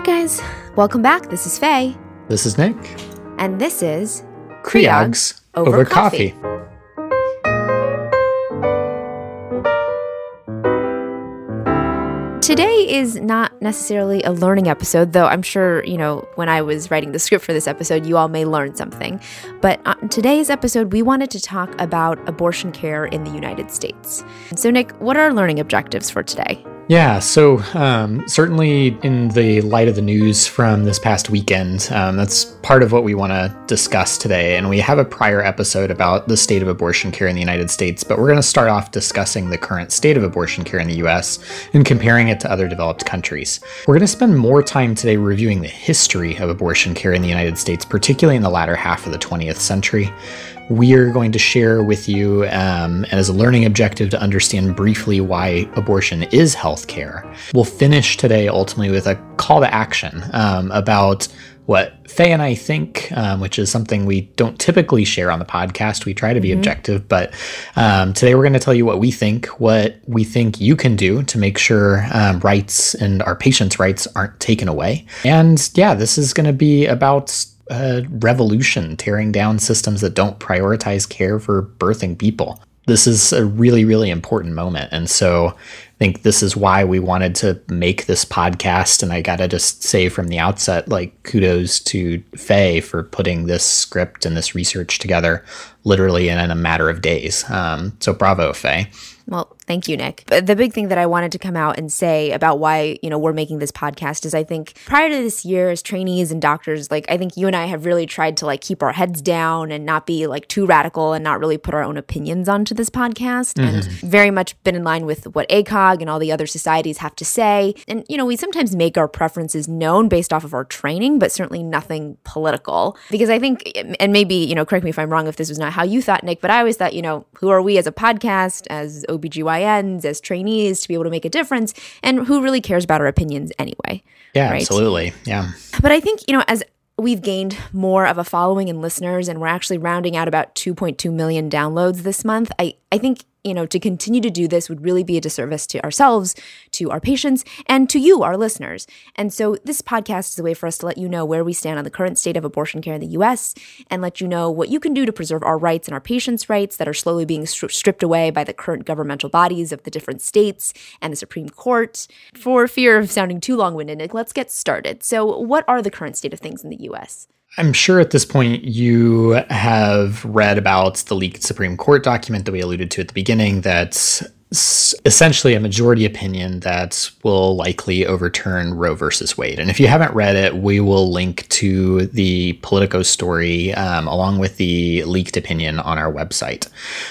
right, guys, welcome back. This is Faye. This is Nick. And this is Creogs over, over coffee. coffee. Today is not necessarily a learning episode, though I'm sure, you know, when I was writing the script for this episode, you all may learn something. But on today's episode, we wanted to talk about abortion care in the United States. So, Nick, what are our learning objectives for today? Yeah, so um, certainly in the light of the news from this past weekend, um, that's part of what we want to discuss today. And we have a prior episode about the state of abortion care in the United States, but we're going to start off discussing the current state of abortion care in the US and comparing it to other developed countries. We're going to spend more time today reviewing the history of abortion care in the United States, particularly in the latter half of the 20th century we are going to share with you um, as a learning objective to understand briefly why abortion is healthcare. We'll finish today ultimately with a call to action um, about what Faye and I think, um, which is something we don't typically share on the podcast. We try to be mm-hmm. objective, but um, today we're going to tell you what we think, what we think you can do to make sure um, rights and our patients' rights aren't taken away. And yeah, this is going to be about a revolution, tearing down systems that don't prioritize care for birthing people. This is a really, really important moment. And so think this is why we wanted to make this podcast. And I got to just say from the outset, like, kudos to Faye for putting this script and this research together literally in a matter of days. Um, so bravo, Faye. Well, thank you, Nick. The big thing that I wanted to come out and say about why, you know, we're making this podcast is I think prior to this year as trainees and doctors, like I think you and I have really tried to like keep our heads down and not be like too radical and not really put our own opinions onto this podcast mm-hmm. and very much been in line with what ACOG and all the other societies have to say. And, you know, we sometimes make our preferences known based off of our training, but certainly nothing political. Because I think, and maybe, you know, correct me if I'm wrong if this was not how you thought, Nick, but I always thought, you know, who are we as a podcast, as OBGYNs, as trainees to be able to make a difference? And who really cares about our opinions anyway? Yeah, right? absolutely. Yeah. But I think, you know, as we've gained more of a following and listeners, and we're actually rounding out about 2.2 million downloads this month, I, I think you know, to continue to do this would really be a disservice to ourselves, to our patients, and to you, our listeners. And so this podcast is a way for us to let you know where we stand on the current state of abortion care in the US and let you know what you can do to preserve our rights and our patients' rights that are slowly being stri- stripped away by the current governmental bodies of the different states and the Supreme Court. For fear of sounding too long winded, let's get started. So, what are the current state of things in the US? I'm sure at this point you have read about the leaked Supreme Court document that we alluded to at the beginning that essentially a majority opinion that will likely overturn Roe versus Wade. And if you haven't read it, we will link to the Politico story um, along with the leaked opinion on our website.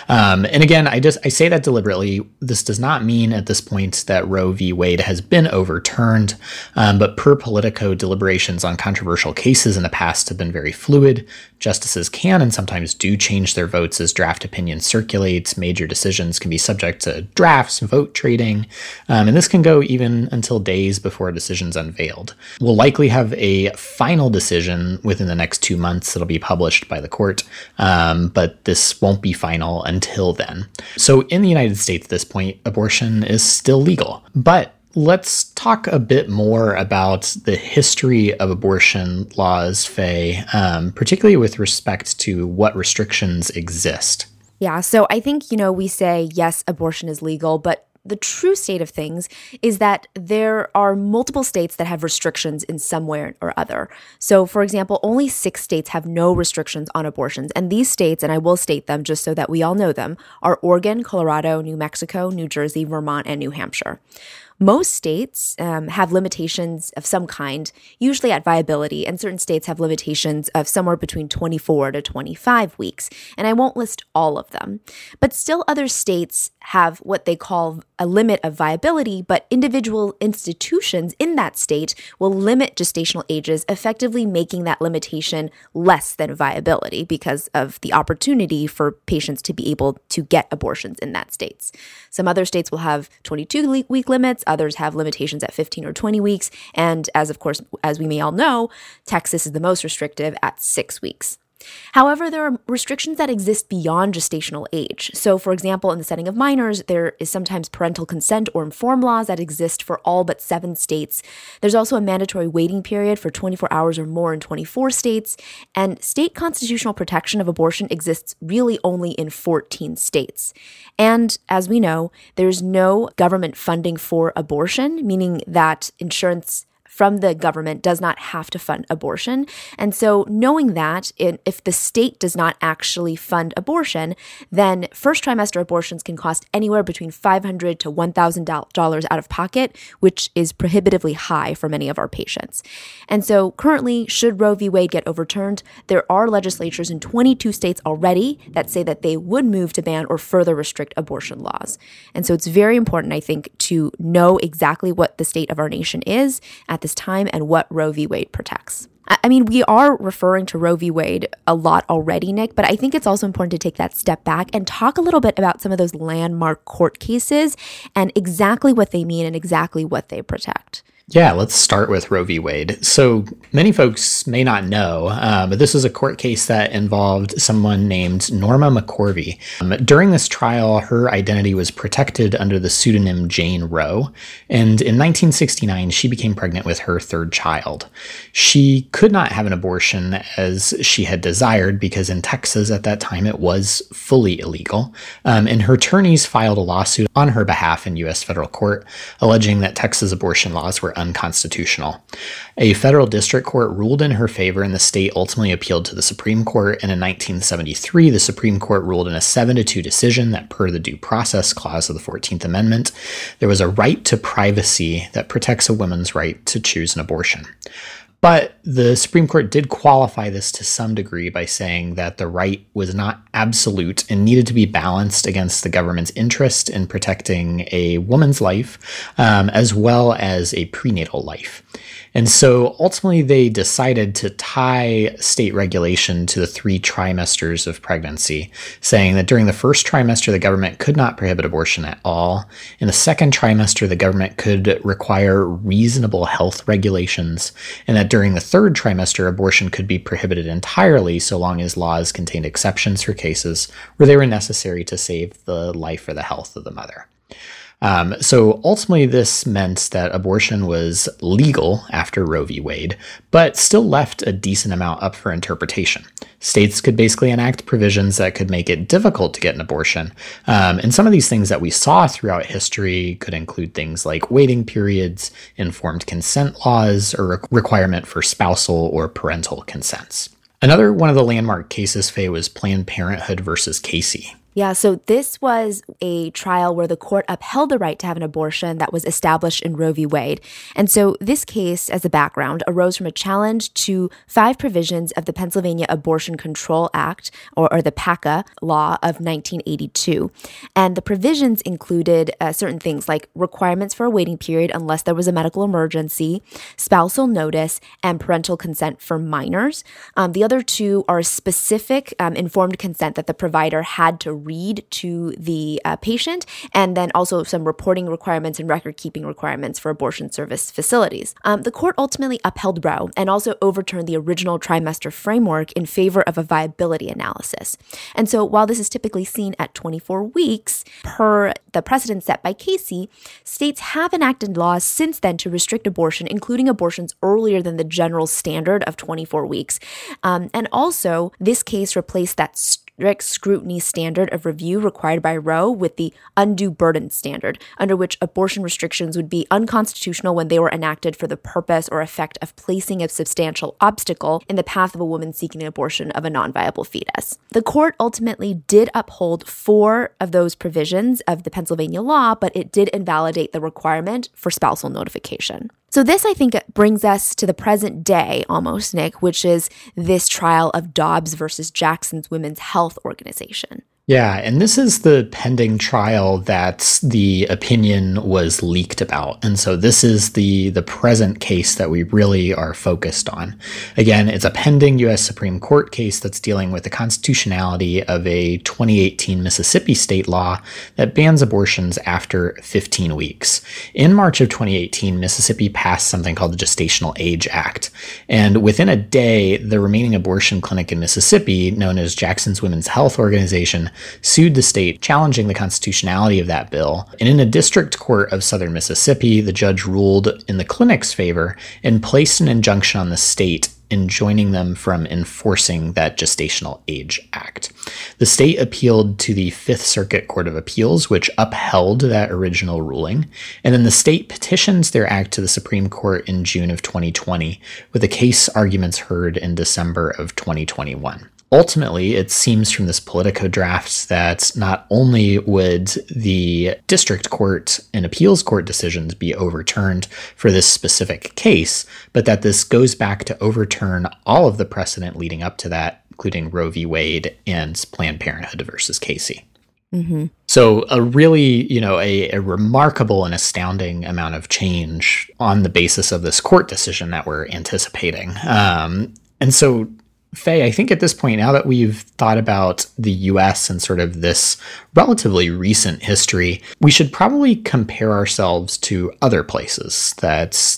Um, and again, I just I say that deliberately. This does not mean at this point that Roe v. Wade has been overturned, um, but per Politico, deliberations on controversial cases in the past have been very fluid. Justices can and sometimes do change their votes as draft opinion circulates. Major decisions can be subject to drafts, vote trading, um, and this can go even until days before a decision's unveiled. We'll likely have a final decision within the next two months that'll be published by the court, um, but this won't be final until then. So in the United States at this point, abortion is still legal, but Let's talk a bit more about the history of abortion laws, Faye, um, particularly with respect to what restrictions exist. Yeah, so I think, you know, we say, yes, abortion is legal, but the true state of things is that there are multiple states that have restrictions in some way or other. So, for example, only six states have no restrictions on abortions. And these states, and I will state them just so that we all know them, are Oregon, Colorado, New Mexico, New Jersey, Vermont, and New Hampshire. Most states um, have limitations of some kind, usually at viability, and certain states have limitations of somewhere between 24 to 25 weeks. And I won't list all of them. But still, other states have what they call a limit of viability, but individual institutions in that state will limit gestational ages, effectively making that limitation less than viability because of the opportunity for patients to be able to get abortions in that states. Some other states will have 22 week limits, others have limitations at 15 or 20 weeks, and as of course as we may all know, Texas is the most restrictive at 6 weeks. However, there are restrictions that exist beyond gestational age. So, for example, in the setting of minors, there is sometimes parental consent or informed laws that exist for all but seven states. There's also a mandatory waiting period for 24 hours or more in 24 states. And state constitutional protection of abortion exists really only in 14 states. And as we know, there's no government funding for abortion, meaning that insurance from the government does not have to fund abortion. And so, knowing that if the state does not actually fund abortion, then first trimester abortions can cost anywhere between $500 to $1,000 out of pocket, which is prohibitively high for many of our patients. And so, currently, should Roe v. Wade get overturned, there are legislatures in 22 states already that say that they would move to ban or further restrict abortion laws. And so, it's very important, I think, to know exactly what the state of our nation is at the time and what Roe v. Wade protects. I mean, we are referring to Roe v. Wade a lot already, Nick, but I think it's also important to take that step back and talk a little bit about some of those landmark court cases and exactly what they mean and exactly what they protect. Yeah, let's start with Roe v. Wade. So many folks may not know, uh, but this is a court case that involved someone named Norma McCorvey. Um, during this trial, her identity was protected under the pseudonym Jane Roe, and in 1969, she became pregnant with her third child. She could not have an abortion as she had desired because in Texas at that time it was fully illegal, um, and her attorneys filed a lawsuit on her behalf in U.S. federal court, alleging that Texas abortion laws were unconstitutional. A federal district court ruled in her favor, and the state ultimately appealed to the Supreme Court. And in 1973, the Supreme Court ruled in a 7 to 2 decision that, per the Due Process Clause of the 14th Amendment, there was a right to privacy that protects a woman's right to choose an abortion. But the Supreme Court did qualify this to some degree by saying that the right was not absolute and needed to be balanced against the government's interest in protecting a woman's life um, as well as a prenatal life. And so ultimately, they decided to tie state regulation to the three trimesters of pregnancy, saying that during the first trimester, the government could not prohibit abortion at all. In the second trimester, the government could require reasonable health regulations, and that during the third trimester, abortion could be prohibited entirely so long as laws contained exceptions for cases where they were necessary to save the life or the health of the mother. Um, so ultimately, this meant that abortion was legal after Roe v. Wade, but still left a decent amount up for interpretation. States could basically enact provisions that could make it difficult to get an abortion. Um, and some of these things that we saw throughout history could include things like waiting periods, informed consent laws, or a requirement for spousal or parental consents. Another one of the landmark cases, Faye, was Planned Parenthood versus Casey. Yeah, so this was a trial where the court upheld the right to have an abortion that was established in Roe v. Wade. And so this case, as a background, arose from a challenge to five provisions of the Pennsylvania Abortion Control Act, or, or the PACA law of 1982. And the provisions included uh, certain things like requirements for a waiting period unless there was a medical emergency, spousal notice, and parental consent for minors. Um, the other two are specific um, informed consent that the provider had to read to the uh, patient, and then also some reporting requirements and record keeping requirements for abortion service facilities. Um, the court ultimately upheld Roe and also overturned the original trimester framework in favor of a viability analysis. And so, while this is typically seen at 24 weeks, per the precedent set by Casey, states have enacted laws since then to restrict abortion, including abortions earlier than the general standard of 24 weeks. Um, and also, this case replaced that strict scrutiny standard of review required by Roe with the undue burden standard, under which abortion restrictions would be unconstitutional when they were enacted for the purpose or effect of placing a substantial obstacle in the path of a woman seeking an abortion of a non viable fetus. The court ultimately did uphold four of those provisions of the Pennsylvania law, but it did invalidate the requirement for spousal notification. So, this I think brings us to the present day almost, Nick, which is this trial of Dobbs versus Jackson's Women's Health Organization. Yeah, and this is the pending trial that the opinion was leaked about. And so this is the the present case that we really are focused on. Again, it's a pending US Supreme Court case that's dealing with the constitutionality of a 2018 Mississippi state law that bans abortions after 15 weeks. In March of 2018, Mississippi passed something called the Gestational Age Act. And within a day, the remaining abortion clinic in Mississippi, known as Jackson's Women's Health Organization, sued the state challenging the constitutionality of that bill. And in a district court of southern Mississippi, the judge ruled in the clinic's favor and placed an injunction on the state enjoining them from enforcing that Gestational Age Act. The state appealed to the Fifth Circuit Court of Appeals, which upheld that original ruling, and then the state petitioned their act to the Supreme Court in June of 2020, with the case arguments heard in December of 2021 ultimately, it seems from this Politico draft that not only would the district court and appeals court decisions be overturned for this specific case, but that this goes back to overturn all of the precedent leading up to that, including Roe v. Wade and Planned Parenthood versus Casey. Mm-hmm. So, a really, you know, a, a, remarkable and astounding amount of change on the basis of this court decision that we're anticipating. Um, and so, Faye, I think at this point, now that we've thought about the US and sort of this relatively recent history, we should probably compare ourselves to other places that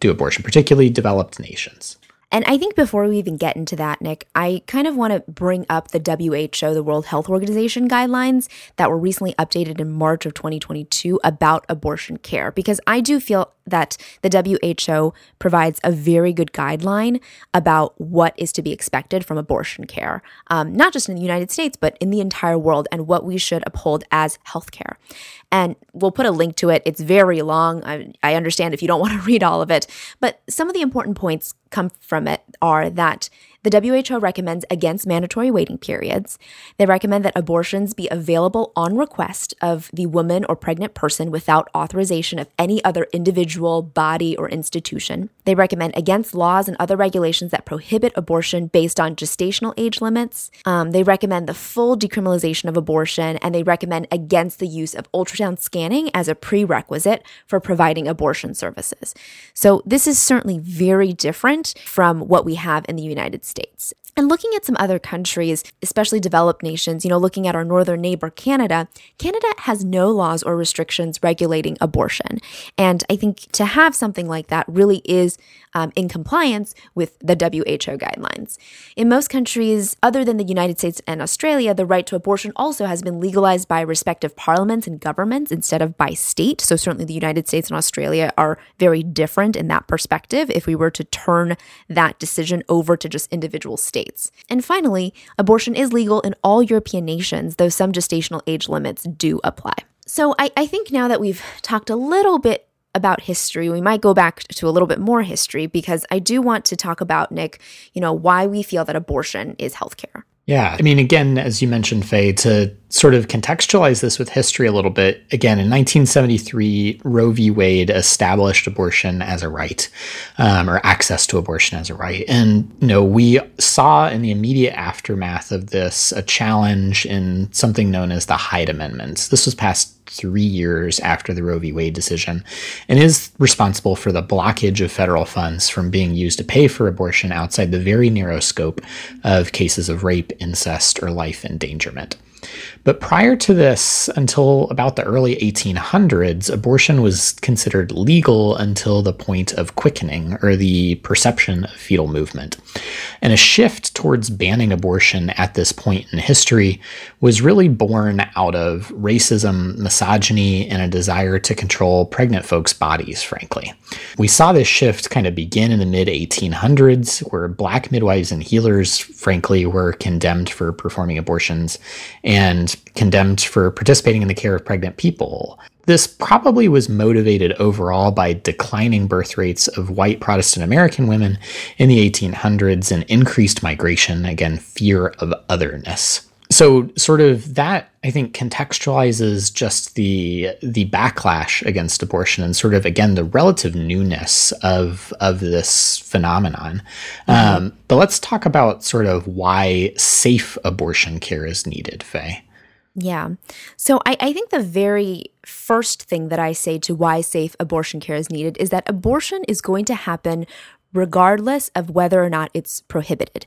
do abortion, particularly developed nations. And I think before we even get into that, Nick, I kind of want to bring up the WHO, the World Health Organization guidelines that were recently updated in March of 2022 about abortion care, because I do feel that the WHO provides a very good guideline about what is to be expected from abortion care, um, not just in the United States, but in the entire world, and what we should uphold as healthcare. And we'll put a link to it. It's very long. I, I understand if you don't want to read all of it, but some of the important points come from it are that the WHO recommends against mandatory waiting periods. They recommend that abortions be available on request of the woman or pregnant person without authorization of any other individual, body, or institution. They recommend against laws and other regulations that prohibit abortion based on gestational age limits. Um, they recommend the full decriminalization of abortion, and they recommend against the use of ultrasound scanning as a prerequisite for providing abortion services. So, this is certainly very different from what we have in the United States. States. And looking at some other countries, especially developed nations, you know, looking at our northern neighbor, Canada, Canada has no laws or restrictions regulating abortion. And I think to have something like that really is um, in compliance with the WHO guidelines. In most countries, other than the United States and Australia, the right to abortion also has been legalized by respective parliaments and governments instead of by state. So, certainly the United States and Australia are very different in that perspective if we were to turn that decision over to just individual states. And finally, abortion is legal in all European nations, though some gestational age limits do apply. So I, I, think now that we've talked a little bit about history, we might go back to a little bit more history because I do want to talk about, Nick, you know, why we feel that abortion is healthcare. Yeah. I mean, again, as you mentioned, Faye, to sort of contextualize this with history a little bit, again, in 1973, Roe v. Wade established abortion as a right, um, or access to abortion as a right. And, you know, we saw in the immediate aftermath of this a challenge in something known as the Hyde Amendments. This was passed three years after the Roe v. Wade decision and is responsible for the blockage of federal funds from being used to pay for abortion outside the very narrow scope of cases of rape, incest, or life endangerment. But prior to this, until about the early 1800s, abortion was considered legal until the point of quickening, or the perception of fetal movement. And a shift towards banning abortion at this point in history was really born out of racism, misogyny, and a desire to control pregnant folks' bodies, frankly. We saw this shift kind of begin in the mid 1800s, where black midwives and healers, frankly, were condemned for performing abortions and condemned for participating in the care of pregnant people. This probably was motivated overall by declining birth rates of white Protestant American women in the 1800s and increased migration, again, fear of otherness. So, sort of that I think contextualizes just the the backlash against abortion and sort of again the relative newness of of this phenomenon. Mm-hmm. Um, but let's talk about sort of why safe abortion care is needed, Faye. Yeah. So I, I think the very first thing that I say to why safe abortion care is needed is that abortion is going to happen regardless of whether or not it's prohibited.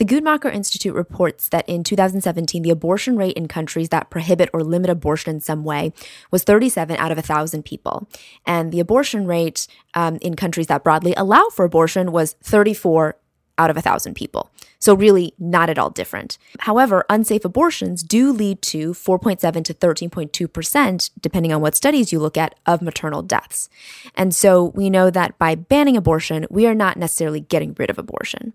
The Guttmacher Institute reports that in 2017, the abortion rate in countries that prohibit or limit abortion in some way was 37 out of 1,000 people. And the abortion rate um, in countries that broadly allow for abortion was 34 out of 1,000 people. So, really, not at all different. However, unsafe abortions do lead to 4.7 to 13.2%, depending on what studies you look at, of maternal deaths. And so, we know that by banning abortion, we are not necessarily getting rid of abortion.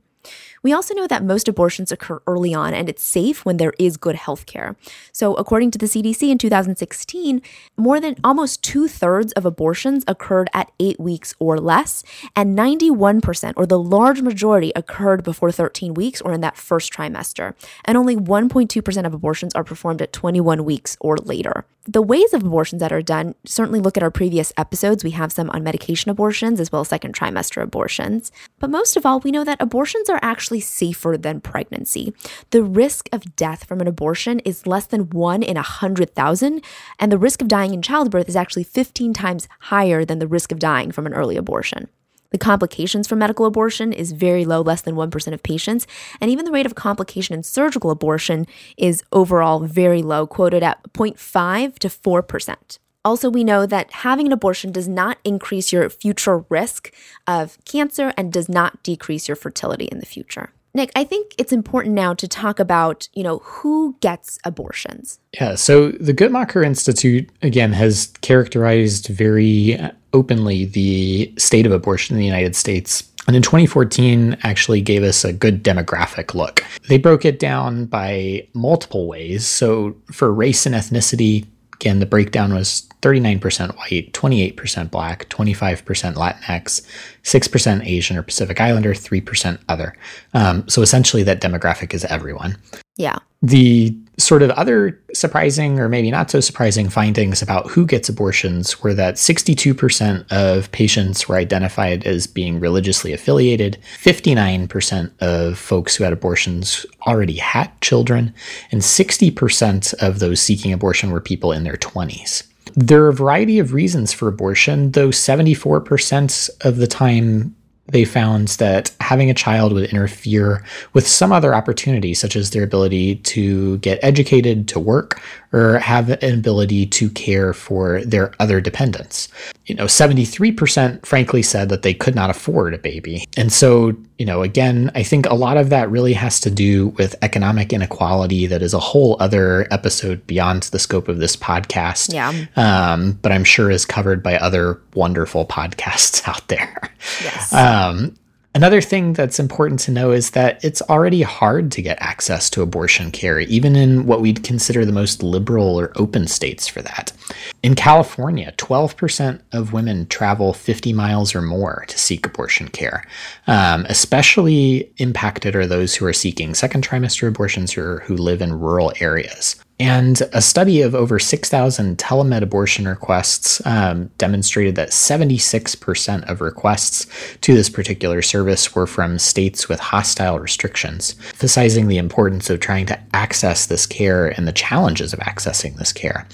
We also know that most abortions occur early on and it's safe when there is good health care. So, according to the CDC in 2016, more than almost two thirds of abortions occurred at eight weeks or less, and 91%, or the large majority, occurred before 13 weeks or in that first trimester. And only 1.2% of abortions are performed at 21 weeks or later. The ways of abortions that are done certainly look at our previous episodes. We have some on medication abortions as well as second trimester abortions. But most of all, we know that abortions are actually actually safer than pregnancy. The risk of death from an abortion is less than one in a 100,000, and the risk of dying in childbirth is actually 15 times higher than the risk of dying from an early abortion. The complications from medical abortion is very low, less than 1% of patients, and even the rate of complication in surgical abortion is overall very low, quoted at 0.5 to 4%. Also, we know that having an abortion does not increase your future risk of cancer and does not decrease your fertility in the future. Nick, I think it's important now to talk about, you know, who gets abortions. Yeah, so the Guttmacher Institute again has characterized very openly the state of abortion in the United States and in 2014, actually gave us a good demographic look. They broke it down by multiple ways. So for race and ethnicity, again, the breakdown was 39% white, 28% black, 25% Latinx, 6% Asian or Pacific Islander, 3% other. Um, so essentially, that demographic is everyone. Yeah. The sort of other surprising or maybe not so surprising findings about who gets abortions were that 62% of patients were identified as being religiously affiliated, 59% of folks who had abortions already had children, and 60% of those seeking abortion were people in their 20s. There are a variety of reasons for abortion, though 74% of the time they found that having a child would interfere with some other opportunity, such as their ability to get educated, to work, or have an ability to care for their other dependents. You know, 73% frankly said that they could not afford a baby. And so, you know, again, I think a lot of that really has to do with economic inequality that is a whole other episode beyond the scope of this podcast. Yeah. Um, but I'm sure is covered by other wonderful podcasts out there. Yes. Um, Another thing that's important to know is that it's already hard to get access to abortion care, even in what we'd consider the most liberal or open states for that. In California, 12% of women travel 50 miles or more to seek abortion care. Um, especially impacted are those who are seeking second trimester abortions or who live in rural areas. And a study of over 6,000 telemed abortion requests um, demonstrated that 76% of requests to this particular service were from states with hostile restrictions, emphasizing the importance of trying to access this care and the challenges of accessing this care.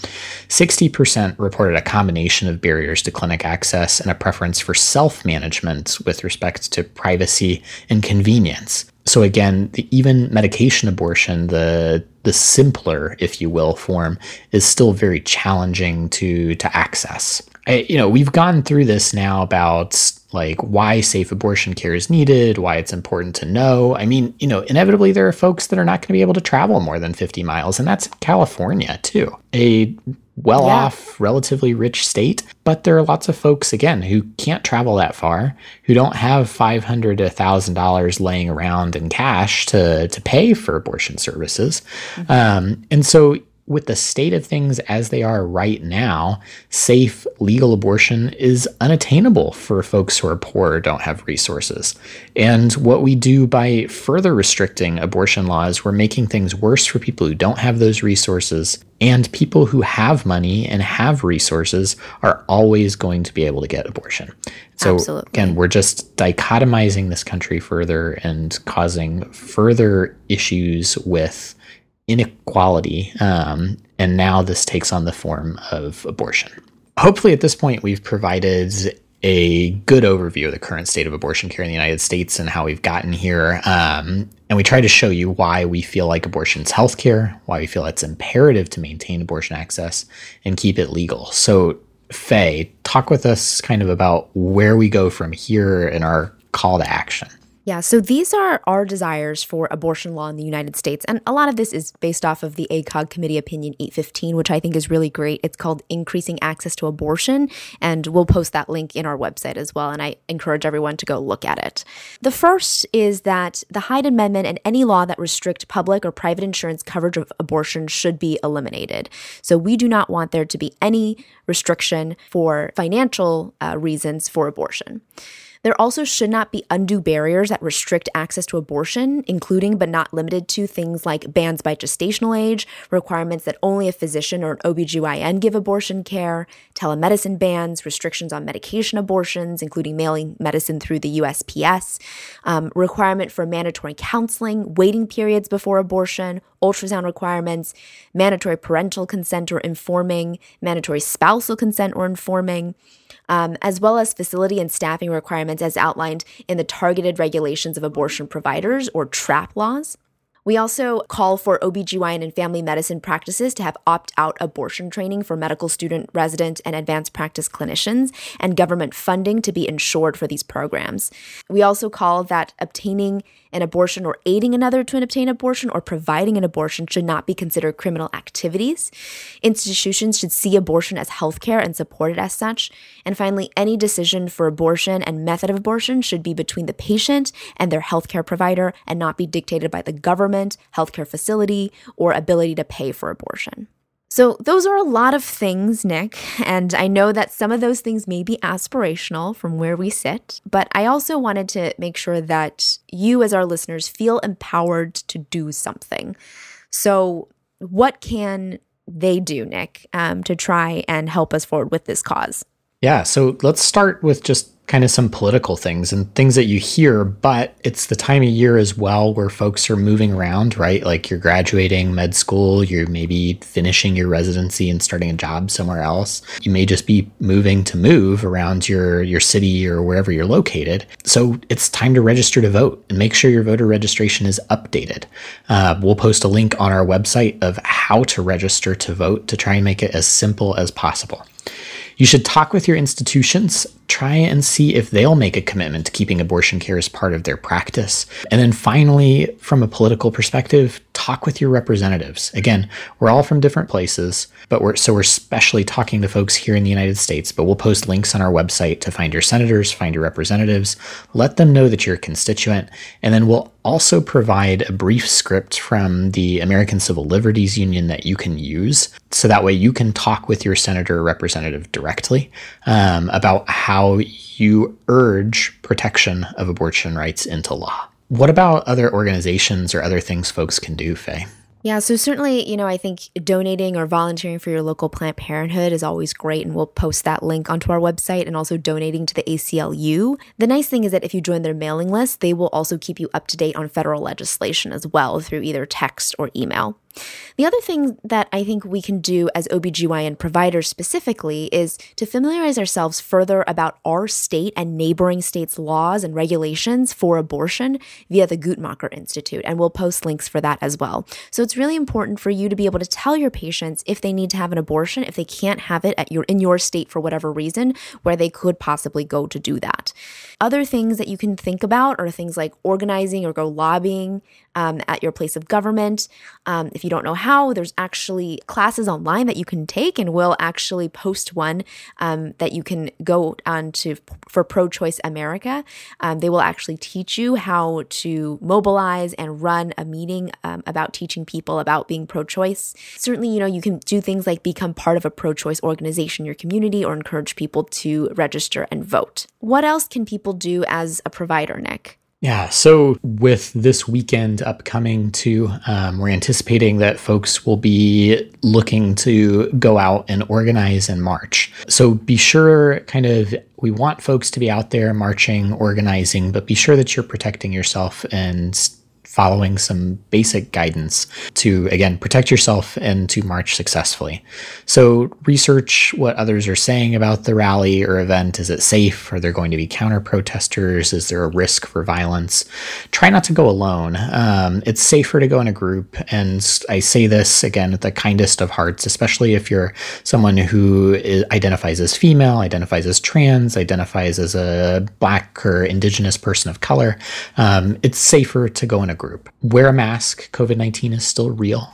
60% reported a combination of barriers to clinic access and a preference for self management with respect to privacy and convenience so again, the, even medication abortion, the the simpler, if you will, form is still very challenging to to access. I, you know, we've gone through this now about like why safe abortion care is needed, why it's important to know. I mean, you know, inevitably there are folks that are not going to be able to travel more than 50 miles, and that's California too. A well off, relatively rich state. But there are lots of folks, again, who can't travel that far, who don't have 500 to $1,000 laying around in cash to, to pay for abortion services. Mm-hmm. Um, and so with the state of things as they are right now, safe legal abortion is unattainable for folks who are poor or don't have resources. And what we do by further restricting abortion laws, we're making things worse for people who don't have those resources. And people who have money and have resources are always going to be able to get abortion. So, Absolutely. again, we're just dichotomizing this country further and causing further issues with inequality um, and now this takes on the form of abortion. Hopefully, at this point, we've provided a good overview of the current state of abortion care in the United States and how we've gotten here. Um, and we try to show you why we feel like abortion is healthcare, why we feel it's imperative to maintain abortion access and keep it legal. So, Faye, talk with us kind of about where we go from here in our call to action. Yeah, so these are our desires for abortion law in the United States. And a lot of this is based off of the ACOG Committee Opinion 815, which I think is really great. It's called Increasing Access to Abortion. And we'll post that link in our website as well. And I encourage everyone to go look at it. The first is that the Hyde Amendment and any law that restrict public or private insurance coverage of abortion should be eliminated. So we do not want there to be any restriction for financial uh, reasons for abortion. There also should not be undue barriers that restrict access to abortion, including but not limited to things like bans by gestational age, requirements that only a physician or an OBGYN give abortion care, telemedicine bans, restrictions on medication abortions, including mailing medicine through the USPS, um, requirement for mandatory counseling, waiting periods before abortion, ultrasound requirements, mandatory parental consent or informing, mandatory spousal consent or informing um, as well as facility and staffing requirements as outlined in the Targeted Regulations of Abortion Providers or TRAP laws. We also call for OBGYN and family medicine practices to have opt out abortion training for medical student, resident, and advanced practice clinicians, and government funding to be ensured for these programs. We also call that obtaining an abortion or aiding another to obtain abortion or providing an abortion should not be considered criminal activities. Institutions should see abortion as healthcare and support it as such. And finally, any decision for abortion and method of abortion should be between the patient and their healthcare provider and not be dictated by the government, healthcare facility, or ability to pay for abortion. So, those are a lot of things, Nick, and I know that some of those things may be aspirational from where we sit, but I also wanted to make sure that you, as our listeners, feel empowered to do something. So, what can they do, Nick, um, to try and help us forward with this cause? Yeah, so let's start with just kind of some political things and things that you hear, but it's the time of year as well where folks are moving around, right? Like you're graduating med school, you're maybe finishing your residency and starting a job somewhere else. You may just be moving to move around your your city or wherever you're located. So it's time to register to vote and make sure your voter registration is updated. Uh, we'll post a link on our website of how to register to vote to try and make it as simple as possible. You should talk with your institutions, try and see if they'll make a commitment to keeping abortion care as part of their practice. And then finally, from a political perspective, talk with your representatives. Again, we're all from different places, but we're so we're especially talking to folks here in the United States, but we'll post links on our website to find your senators, find your representatives, let them know that you're a constituent, and then we'll also provide a brief script from the American Civil Liberties Union that you can use. So that way you can talk with your senator or representative directly um, about how you urge protection of abortion rights into law. What about other organizations or other things folks can do, Faye? Yeah, so certainly, you know, I think donating or volunteering for your local Planned Parenthood is always great, and we'll post that link onto our website and also donating to the ACLU. The nice thing is that if you join their mailing list, they will also keep you up to date on federal legislation as well through either text or email. The other thing that I think we can do as OBGYN providers specifically is to familiarize ourselves further about our state and neighboring states' laws and regulations for abortion via the Guttmacher Institute, and we'll post links for that as well. So it's really important for you to be able to tell your patients if they need to have an abortion, if they can't have it at your in your state for whatever reason, where they could possibly go to do that. Other things that you can think about are things like organizing or go lobbying um, at your place of government. Um, if you don't know how, there's actually classes online that you can take, and we'll actually post one um, that you can go on to for Pro Choice America. Um, they will actually teach you how to mobilize and run a meeting um, about teaching people about being pro choice. Certainly, you know, you can do things like become part of a pro choice organization in your community or encourage people to register and vote. What else can people do as a provider, Nick? Yeah, so with this weekend upcoming too, um, we're anticipating that folks will be looking to go out and organize and march. So be sure, kind of, we want folks to be out there marching, organizing, but be sure that you're protecting yourself and following some basic guidance to, again, protect yourself and to march successfully. So, research what others are saying about the rally or event. Is it safe? Are there going to be counter protesters? Is there a risk for violence? Try not to go alone. Um, it's safer to go in a group. And I say this again with the kindest of hearts, especially if you're someone who is, identifies as female, identifies as trans, identifies as a black or indigenous person of color. Um, it's safer to go in a group. Wear a mask. COVID 19 is still real.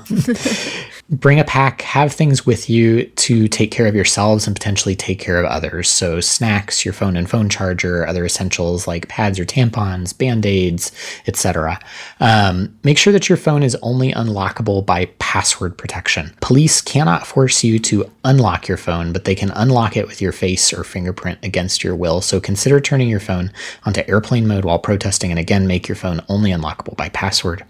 Bring a pack, have things with you to take care of yourselves and potentially take care of others. So, snacks, your phone and phone charger, other essentials like pads or tampons, band aids, etc. Um, make sure that your phone is only unlockable by password protection. Police cannot force you to unlock your phone, but they can unlock it with your face or fingerprint against your will. So, consider turning your phone onto airplane mode while protesting, and again, make your phone only unlockable by password.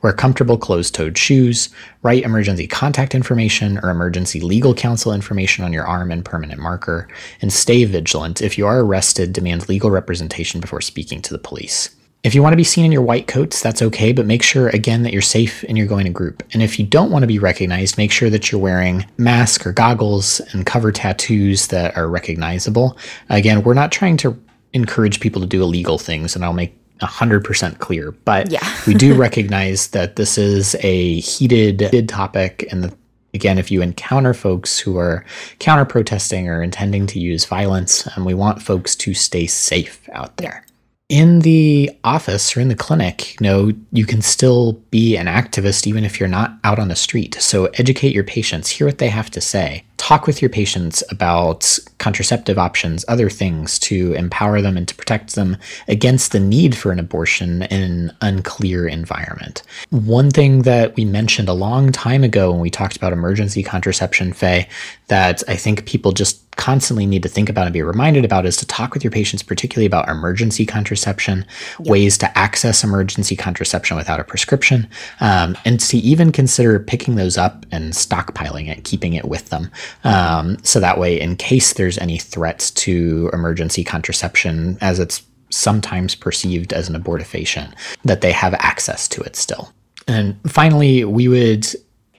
Wear comfortable closed toed shoes. Write emergency contact information or emergency legal counsel information on your arm and permanent marker. And stay vigilant. If you are arrested, demand legal representation before speaking to the police. If you want to be seen in your white coats, that's okay, but make sure again that you're safe and you're going to group. And if you don't want to be recognized, make sure that you're wearing mask or goggles and cover tattoos that are recognizable. Again, we're not trying to encourage people to do illegal things, and I'll make 100% clear, but Yeah. we do recognize that this is a heated topic. And the, again, if you encounter folks who are counter protesting or intending to use violence, and we want folks to stay safe out there. In the office or in the clinic, you know, you can still be an activist even if you're not out on the street. So educate your patients, hear what they have to say. Talk with your patients about contraceptive options, other things to empower them and to protect them against the need for an abortion in an unclear environment. One thing that we mentioned a long time ago when we talked about emergency contraception, Faye, that I think people just constantly need to think about and be reminded about is to talk with your patients, particularly about emergency contraception, ways to access emergency contraception without a prescription, um, and to even consider picking those up and stockpiling it, keeping it with them. Um, so that way, in case there's any threats to emergency contraception, as it's sometimes perceived as an abortifacient, that they have access to it still. And finally, we would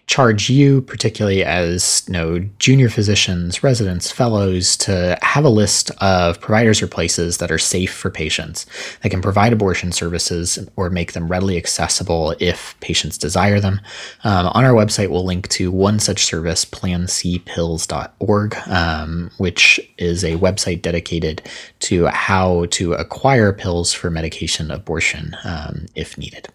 charge you, particularly as you know, junior physicians, residents, fellows, to have a list of providers or places that are safe for patients that can provide abortion services or make them readily accessible if patients desire them. Um, on our website, we'll link to one such service, plancpills.org, um, which is a website dedicated to how to acquire pills for medication abortion um, if needed.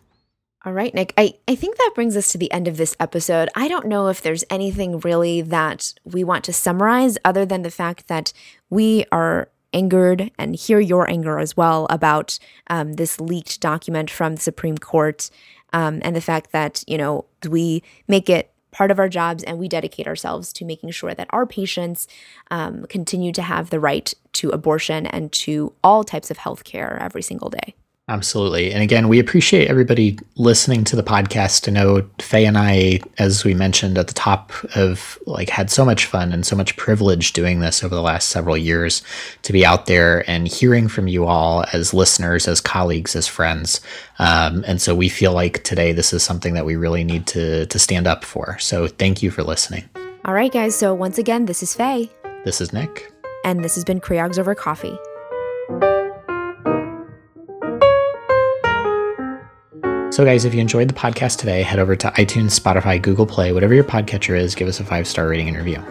All right, Nick. I, I think that brings us to the end of this episode. I don't know if there's anything really that we want to summarize other than the fact that we are angered and hear your anger as well about um, this leaked document from the Supreme Court um, and the fact that, you know, we make it part of our jobs and we dedicate ourselves to making sure that our patients um, continue to have the right to abortion and to all types of health care every single day. Absolutely. And again, we appreciate everybody listening to the podcast. I know Faye and I, as we mentioned at the top, have like had so much fun and so much privilege doing this over the last several years to be out there and hearing from you all as listeners, as colleagues, as friends. Um, and so we feel like today this is something that we really need to to stand up for. So thank you for listening. All right, guys. So once again, this is Faye, This is Nick. and this has been Creogs Over Coffee. So, guys, if you enjoyed the podcast today, head over to iTunes, Spotify, Google Play, whatever your podcatcher is, give us a five star rating and review.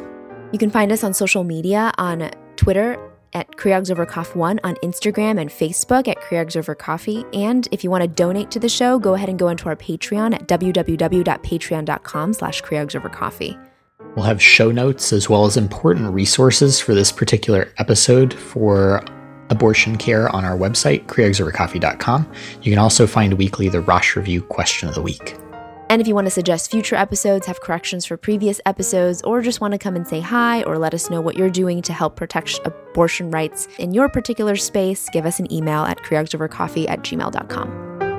You can find us on social media on Twitter at Creogs Over Coffee One, on Instagram and Facebook at Creogs Over Coffee. And if you want to donate to the show, go ahead and go into our Patreon at www.patreon.com slash Creogs Over Coffee. We'll have show notes as well as important resources for this particular episode for abortion care on our website, creogsovercoffee.com. You can also find weekly the Rosh Review Question of the Week. And if you want to suggest future episodes, have corrections for previous episodes, or just want to come and say hi or let us know what you're doing to help protect abortion rights in your particular space, give us an email at creogsovercoffee at gmail.com.